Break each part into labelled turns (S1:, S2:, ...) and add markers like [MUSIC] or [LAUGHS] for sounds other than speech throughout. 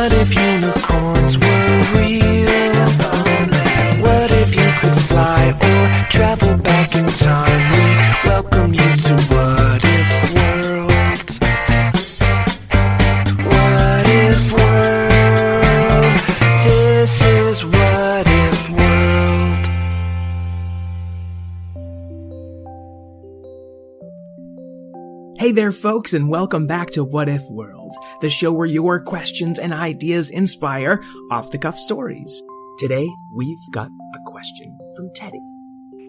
S1: What if unicorns were real?
S2: There, folks, and welcome back to What If World, the show where your questions and ideas inspire off the cuff stories. Today, we've got a question from Teddy.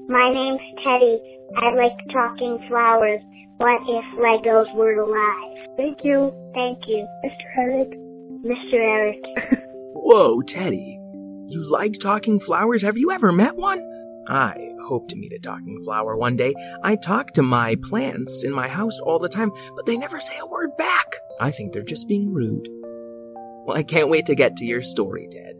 S3: My name's Teddy. I like talking flowers. What if Legos were alive? Thank you. Thank you. Mr. Eric. Mr. Eric. [LAUGHS]
S2: Whoa, Teddy. You like talking flowers? Have you ever met one? I hope to meet a talking flower one day. I talk to my plants in my house all the time, but they never say a word back. I think they're just being rude. Well, I can't wait to get to your story, Ted.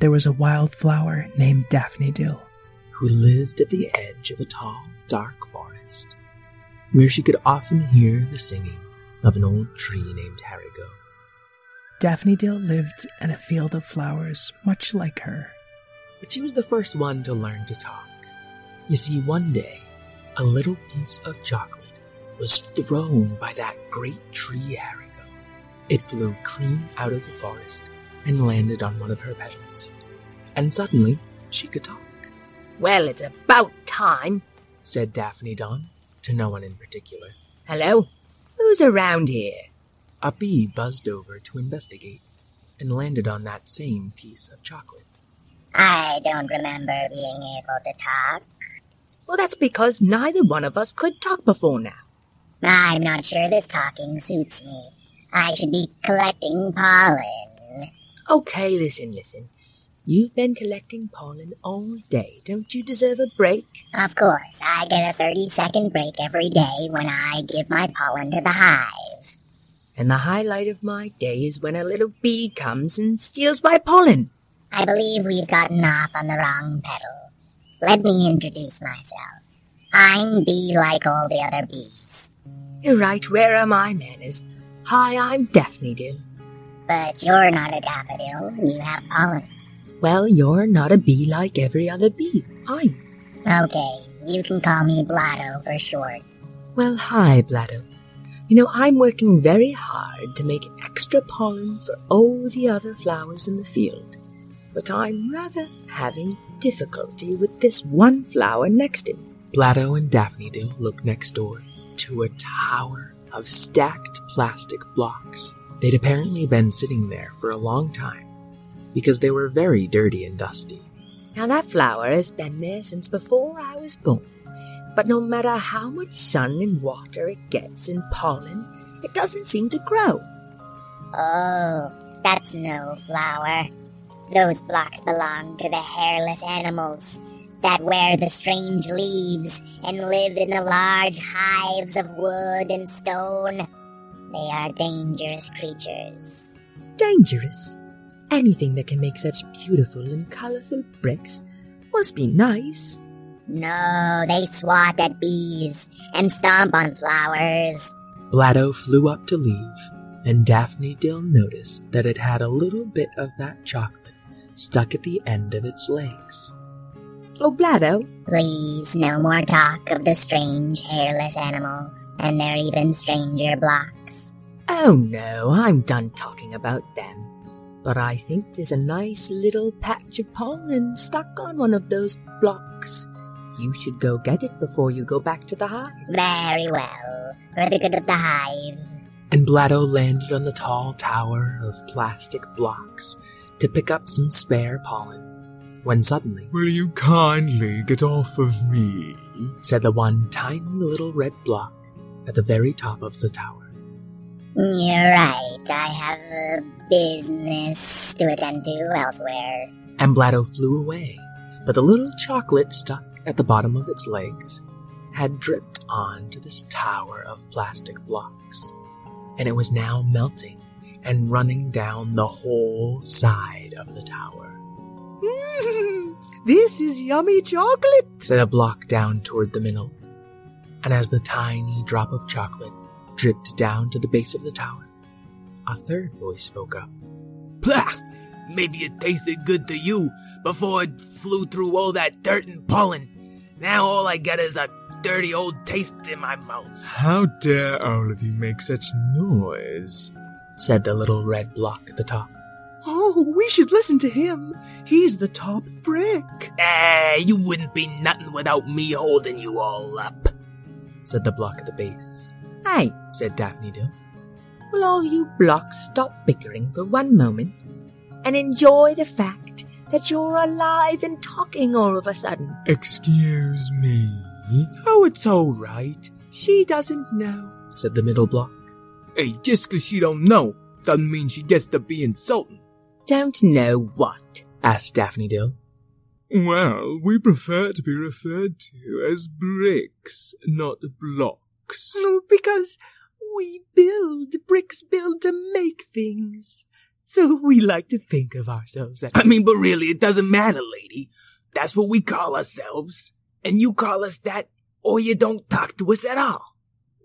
S2: there was a wild flower named Daphnedil who lived at the edge of a tall, dark forest, where she could often hear the singing of an old tree named Harigo. Daphnedil lived in a field of flowers much like her, but she was the first one to learn to talk. You see, one day, a little piece of chocolate was thrown by that great tree Harigo. It flew clean out of the forest and landed on one of her petals. And suddenly, she could talk.
S4: Well, it's about time,
S2: said Daphne Dawn, to no one in particular.
S4: Hello? Who's around here?
S2: A bee buzzed over to investigate and landed on that same piece of chocolate.
S3: I don't remember being able to talk.
S4: Well, that's because neither one of us could talk before now.
S3: I'm not sure this talking suits me. I should be collecting pollen.
S4: Okay, listen, listen. You've been collecting pollen all day. Don't you deserve a break?
S3: Of course, I get a 30 second break every day when I give my pollen to the hive.
S4: And the highlight of my day is when a little bee comes and steals my pollen.
S5: I believe we've gotten off on the wrong pedal. Let me introduce myself. I'm bee like all the other bees.
S4: You're right, where are my manners? Hi, I'm Daphnedil.
S5: But you're not a daffodil, you have pollen.
S4: Well, you're not a bee like every other bee, are you?
S5: Okay, you can call me Blotto for short.
S4: Well, hi, Blado. You know, I'm working very hard to make extra pollen for all the other flowers in the field, but I'm rather having difficulty with this one flower next to me. Blado and Daphnedil looked next door to a tower of stacked plastic blocks. They'd apparently been sitting there for a long time because they were very dirty and dusty. Now, that flower has been there since before I was born. But no matter how much sun and water it gets and pollen, it doesn't seem to grow.
S5: Oh, that's no flower. Those blocks belong to the hairless animals that wear the strange leaves and live in the large hives of wood and stone. They are dangerous creatures.
S4: Dangerous? Anything that can make such beautiful and colorful bricks must be nice.
S5: No, they swat at bees and stomp on flowers.
S2: Blado flew up to leave, and Daphnedil noticed that it had a little bit of that chocolate stuck at the end of its legs.
S4: Oh, Blado,
S5: Please, no more talk of the strange hairless animals and their even stranger blocks.
S4: Oh no, I'm done talking about them. But I think there's a nice little patch of pollen stuck on one of those blocks. You should go get it before you go back to the hive.
S5: Very well, for the good of the hive.
S2: And Blado landed on the tall tower of plastic blocks to pick up some spare pollen. When suddenly,
S6: Will you kindly get off of me?
S2: said the one tiny little red block at the very top of the tower.
S5: You're right, I have a business to attend to elsewhere.
S2: And Blado flew away, but the little chocolate stuck at the bottom of its legs had dripped onto this tower of plastic blocks, and it was now melting and running down the whole side of the tower. [LAUGHS]
S4: this is yummy chocolate.
S2: said a block down toward the middle. And as the tiny drop of chocolate dripped down to the base of the tower, a third voice spoke up.
S7: Plah! Maybe it tasted good to you before it flew through all that dirt and pollen. Now all I get is a dirty old taste in my mouth.
S6: How dare all of you make such noise?
S2: said the little red block at the top.
S4: Oh, we should listen to him. He's the top brick.
S7: Eh, you wouldn't be nothing without me holding you all up.
S2: said the block at the base.
S4: Hey,
S2: Said Daphnedil.
S4: will all you blocks stop bickering for one moment and enjoy the fact that you're alive and talking all of a sudden?
S6: Excuse me?
S7: Oh, it's all right. She doesn't know.
S2: said the middle block.
S7: Hey, just 'cause she don't know doesn't mean she gets to be insulting.
S4: Don't know what?
S2: asked Daphnedil.
S6: Well, we prefer to be referred to as bricks, not blocks.
S4: No, because we build bricks build to make things. So we like to think of ourselves as
S7: I mean, but really, it doesn't matter, lady. That's what we call ourselves. And you call us that, or you don't talk to us at all.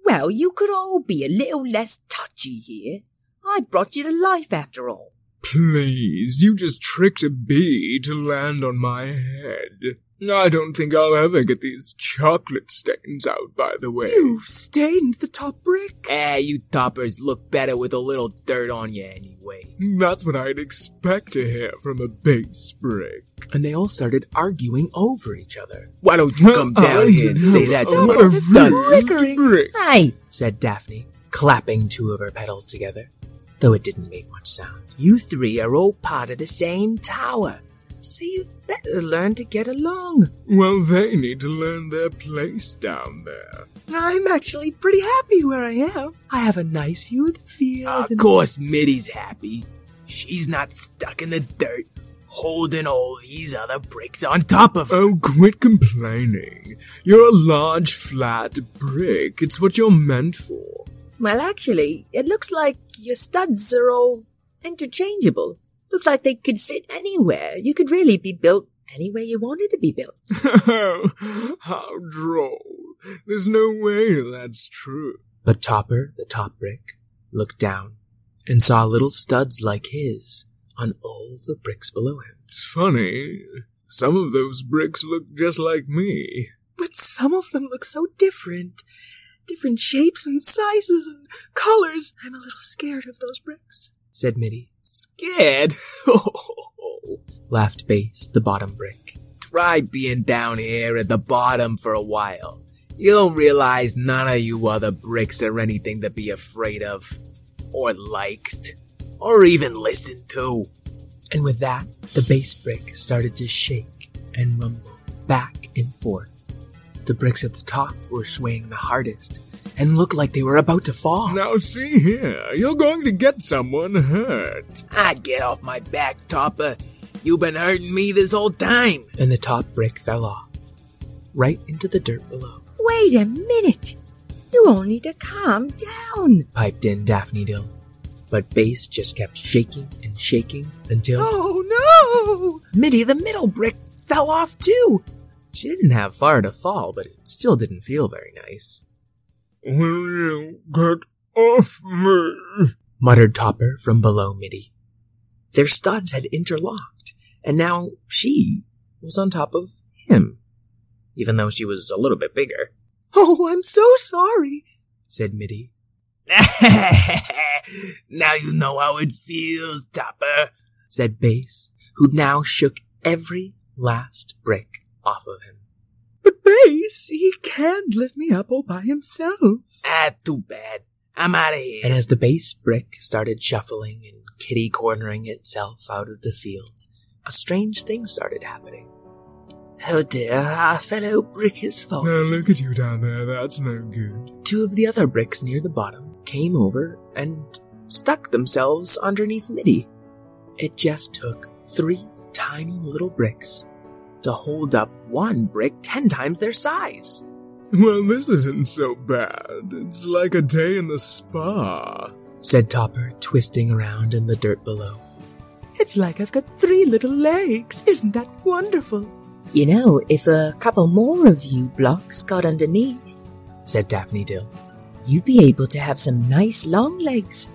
S4: Well, you could all be a little less touchy here. I brought you to life after all.
S6: Please, you just tricked a bee to land on my head. I don't think I'll ever get these chocolate stains out, by the way.
S4: You've stained the top brick.
S7: Eh, you toppers look better with a little dirt on you anyway.
S6: That's what I'd expect to hear from a base brick.
S2: And they all started arguing over each other.
S7: Why don't you come down here and say that to
S6: What
S7: my
S6: a
S7: stunts?
S6: brick brick.
S4: Hey,
S2: said Daphne, clapping two of her petals together, though it didn't make much sound.
S4: you three are all part of the same tower. So you'd better learn to get along.
S6: Well, they need to learn their place down there.
S4: I'm actually pretty happy where I am. I have a nice view of the field.
S7: Of course, Mitty's happy. She's not stuck in the dirt, holding all these other bricks on top of her.
S6: Oh, quit complaining. You're a large, flat brick. It's what you're meant for.
S4: Well, actually, it looks like your studs are all interchangeable. Looks like they could fit anywhere. You could really be built any way you wanted to be built. [LAUGHS]
S6: How droll. There's no way that's true.
S2: But Topper, the top brick, looked down and saw little studs like his on all the bricks below him.
S6: It's funny. Some of those bricks look just like me.
S2: But some of them look so different. Different shapes and sizes and colors. I'm a little scared of those bricks, said Mitty.
S7: Scared? [LAUGHS]
S2: laughed Base, the bottom brick.
S7: Try being down here at the bottom for a while. You don't realize none of you other bricks are anything to be afraid of, or liked, or even listened to.
S2: And with that, the base brick started to shake and rumble back and forth. The bricks at the top were swaying the hardest and looked like they were about to fall.
S6: Now see here, you're going to get someone hurt.
S7: I get off my back, Topper. You've been hurting me this whole time.
S2: And the top brick fell off, right into the dirt below.
S4: Wait a minute. You all need to calm down,
S2: piped in Daphnedil. But Base just kept shaking and shaking until.
S7: Oh
S2: no! Mitty, the middle brick, fell off too. She didn't have far to fall, but it still didn't feel very nice.
S6: Will you get off me?
S2: muttered Topper from below Mitty. Their studs had interlocked, and now she was on top of him, even though she was a little bit bigger. [LAUGHS] Oh, I'm so sorry, said Mitty. [LAUGHS]
S7: now you know how it feels, Topper,
S2: said Base, who now shook every last brick off of him. But Base, he can't lift me up all by himself.
S7: Ah, too bad. I'm out of here.
S2: And as the base brick started shuffling and kitty cornering itself out of the field, a strange thing started happening. Oh dear, our fellow brick is falling.
S6: Now look at you down there, that's no good.
S2: Two of the other bricks near the bottom came over and stuck themselves underneath Mitty. It just took three tiny little bricks to hold up one brick ten times their size.
S6: Well, this isn't so bad. It's like a day in the spa,
S2: said Topper, twisting around in the dirt below. It's like I've got three little legs. Isn't that wonderful?
S4: You know, if a couple more of you blocks got underneath,
S2: said Daphnedil,
S4: you'd be able to have some nice long legs.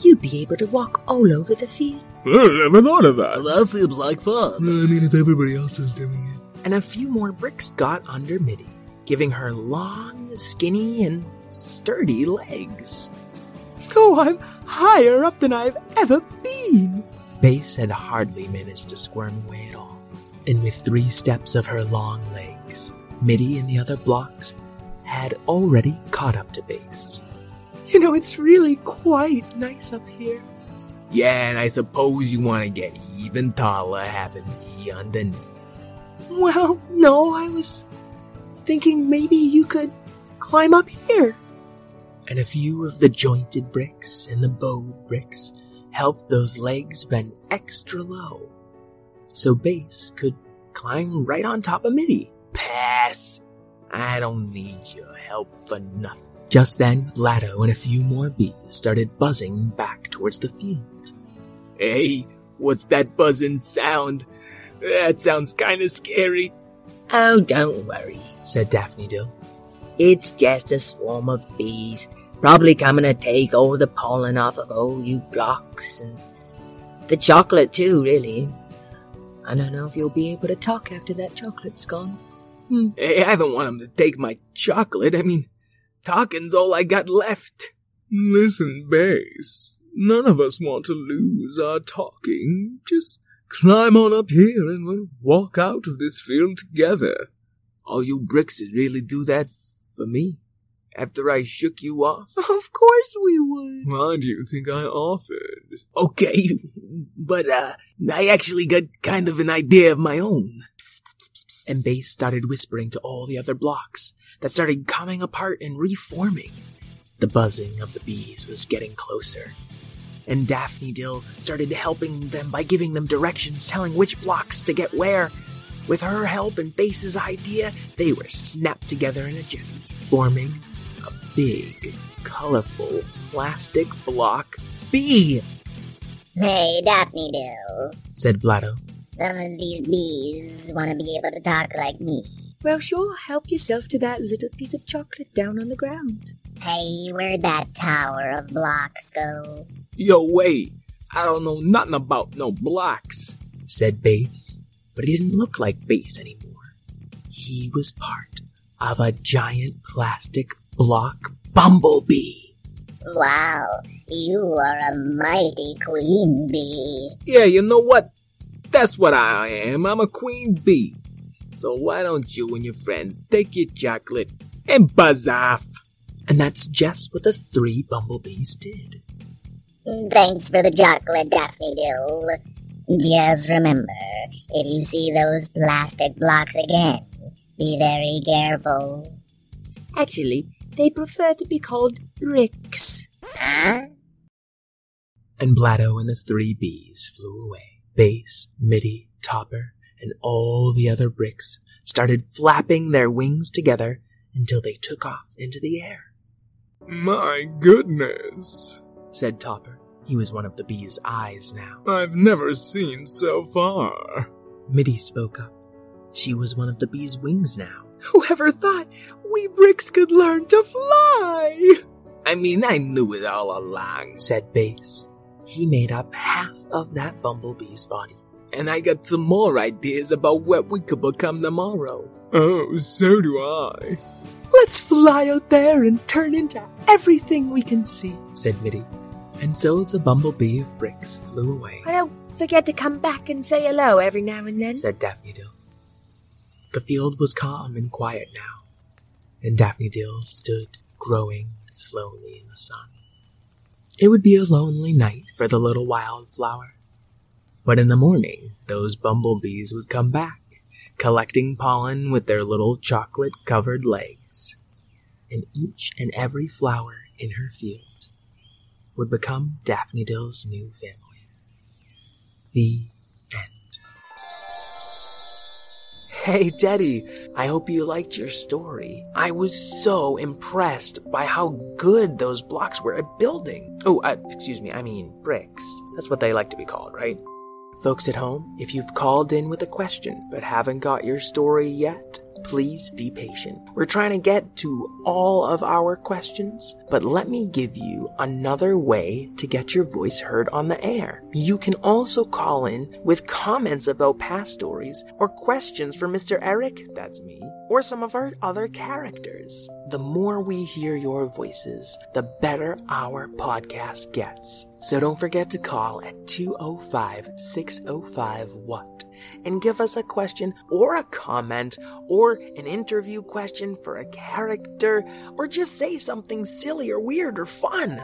S4: You'd be able to walk all over the field.
S6: I never thought of that.
S7: Well, that seems like fun.
S6: I mean, if everybody else is doing it.
S2: And a few more bricks got under Mitty, giving her long, skinny, and sturdy legs. Oh, I'm higher up than I've ever been. Base had hardly managed to squirm away at all. And with three steps of her long legs, Mitty and the other blocks had already caught up to Base. You know, it's really quite nice up here.
S7: Yeah, and I suppose you want to get even taller having me underneath.
S2: Well, no, I was thinking maybe you could climb up here. And a few of the jointed bricks and the bowed bricks helped those legs bend extra low, so Base could climb right on top of Mitty.
S7: Pass. I don't need your help for nothing.
S2: Just then, Lado and a few more bees started buzzing back towards the field.
S7: Hey, what's that buzzing sound? That sounds kinda scary.
S4: Oh, don't worry,
S2: said Daphnedil.
S4: It's just a swarm of bees, probably coming to take all the pollen off of all you blocks and the chocolate too, really. I don't know if you'll be able to talk after that chocolate's gone.
S7: Hmm. Hey, I don't want 'em to take my chocolate. I mean, talking's all I got left.
S6: Listen, Base. None of us want to lose our talking. Just climb on up here and we'll walk out of this field together.
S7: All you bricks would really do that for me? After I shook you off? [LAUGHS]
S2: Of course we would.
S6: Why do you think I offered?
S7: Okay, [LAUGHS] but uh, I actually got kind of an idea of my own.
S2: And Base started whispering to all the other blocks that started coming apart and reforming. The buzzing of the bees was getting closer. And Daphnedil started helping them by giving them directions telling which blocks to get where. With her help and Base's idea, they were snapped together in a jiffy, forming a big, colorful plastic block bee.
S5: Hey, Daphnedil.
S2: said Blotto.
S5: Some of these bees want to be able to talk like me.
S4: Well, sure, help yourself to that little piece of chocolate down on the ground.
S5: Hey, where'd that tower of blocks go?
S7: Yo, wait. I don't know nothing about no blocks.
S2: said Base, but he didn't look like Base anymore. He was part of a giant plastic block bumblebee.
S5: Wow, you are a mighty queen bee.
S7: Yeah, you know what? That's what I am. I'm a queen bee. So why don't you and your friends take your chocolate and buzz off?
S2: And that's just what the three bumblebees did.
S5: Thanks for the chocolate, Daphnedil. Just remember, if you see those plastic blocks again, be very careful.
S4: Actually, they prefer to be called bricks.
S5: Huh?
S2: And Blatto and the three bees flew away. Base, Mitty, Topper, and all the other bricks started flapping their wings together until they took off into the air.
S6: My goodness.
S2: Said Topper. He was one of the bees' eyes now.
S6: I've never seen so far.
S2: Mitty spoke up. She was one of the bees' wings now. Whoever thought we bricks could learn to fly?
S7: I mean, I knew it all along.
S2: Said Base. He made up half of that bumblebee's body.
S7: And I got some more ideas about what we could become tomorrow.
S6: Oh, so do I.
S2: Let's fly out there and turn into everything we can see, said Mitty. And so the bumblebee of bricks flew away,
S4: Well, don't forget to come back and say hello every now and then.
S2: said Daphnedil. The field was calm and quiet now, and Daphnedil stood growing slowly in the sun. It would be a lonely night for the little wildflower. But in the morning, those bumblebees would come back, collecting pollen with their little chocolate covered legs. And each and every flower in her field would become Daphnedil's new family. The end. Hey, Teddy, I hope you liked your story. I was so impressed by how good those blocks were at building. Oh, uh, excuse me, I mean bricks. That's what they like to be called, right? Folks at home, if you've called in with a question but haven't got your story yet, please be patient. We're trying to get to all of our questions, but let me give you another way to get your voice heard on the air. You can also call in with comments about past stories or questions for Mr. Eric, that's me, or some of our other characters. The more we hear your voices, the better our podcast gets. So don't forget to call at 205 605 What and give us a question or a comment or an interview question for a character or just say something silly or weird or fun.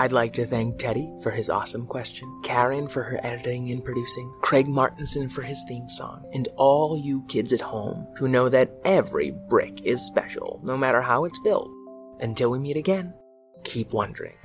S2: I'd like to thank Teddy for his awesome question, Karen for her editing and producing, Craig Martinson for his theme song, and all you kids at home who know that every brick is special, no matter how it's built. Until we meet again, keep wondering.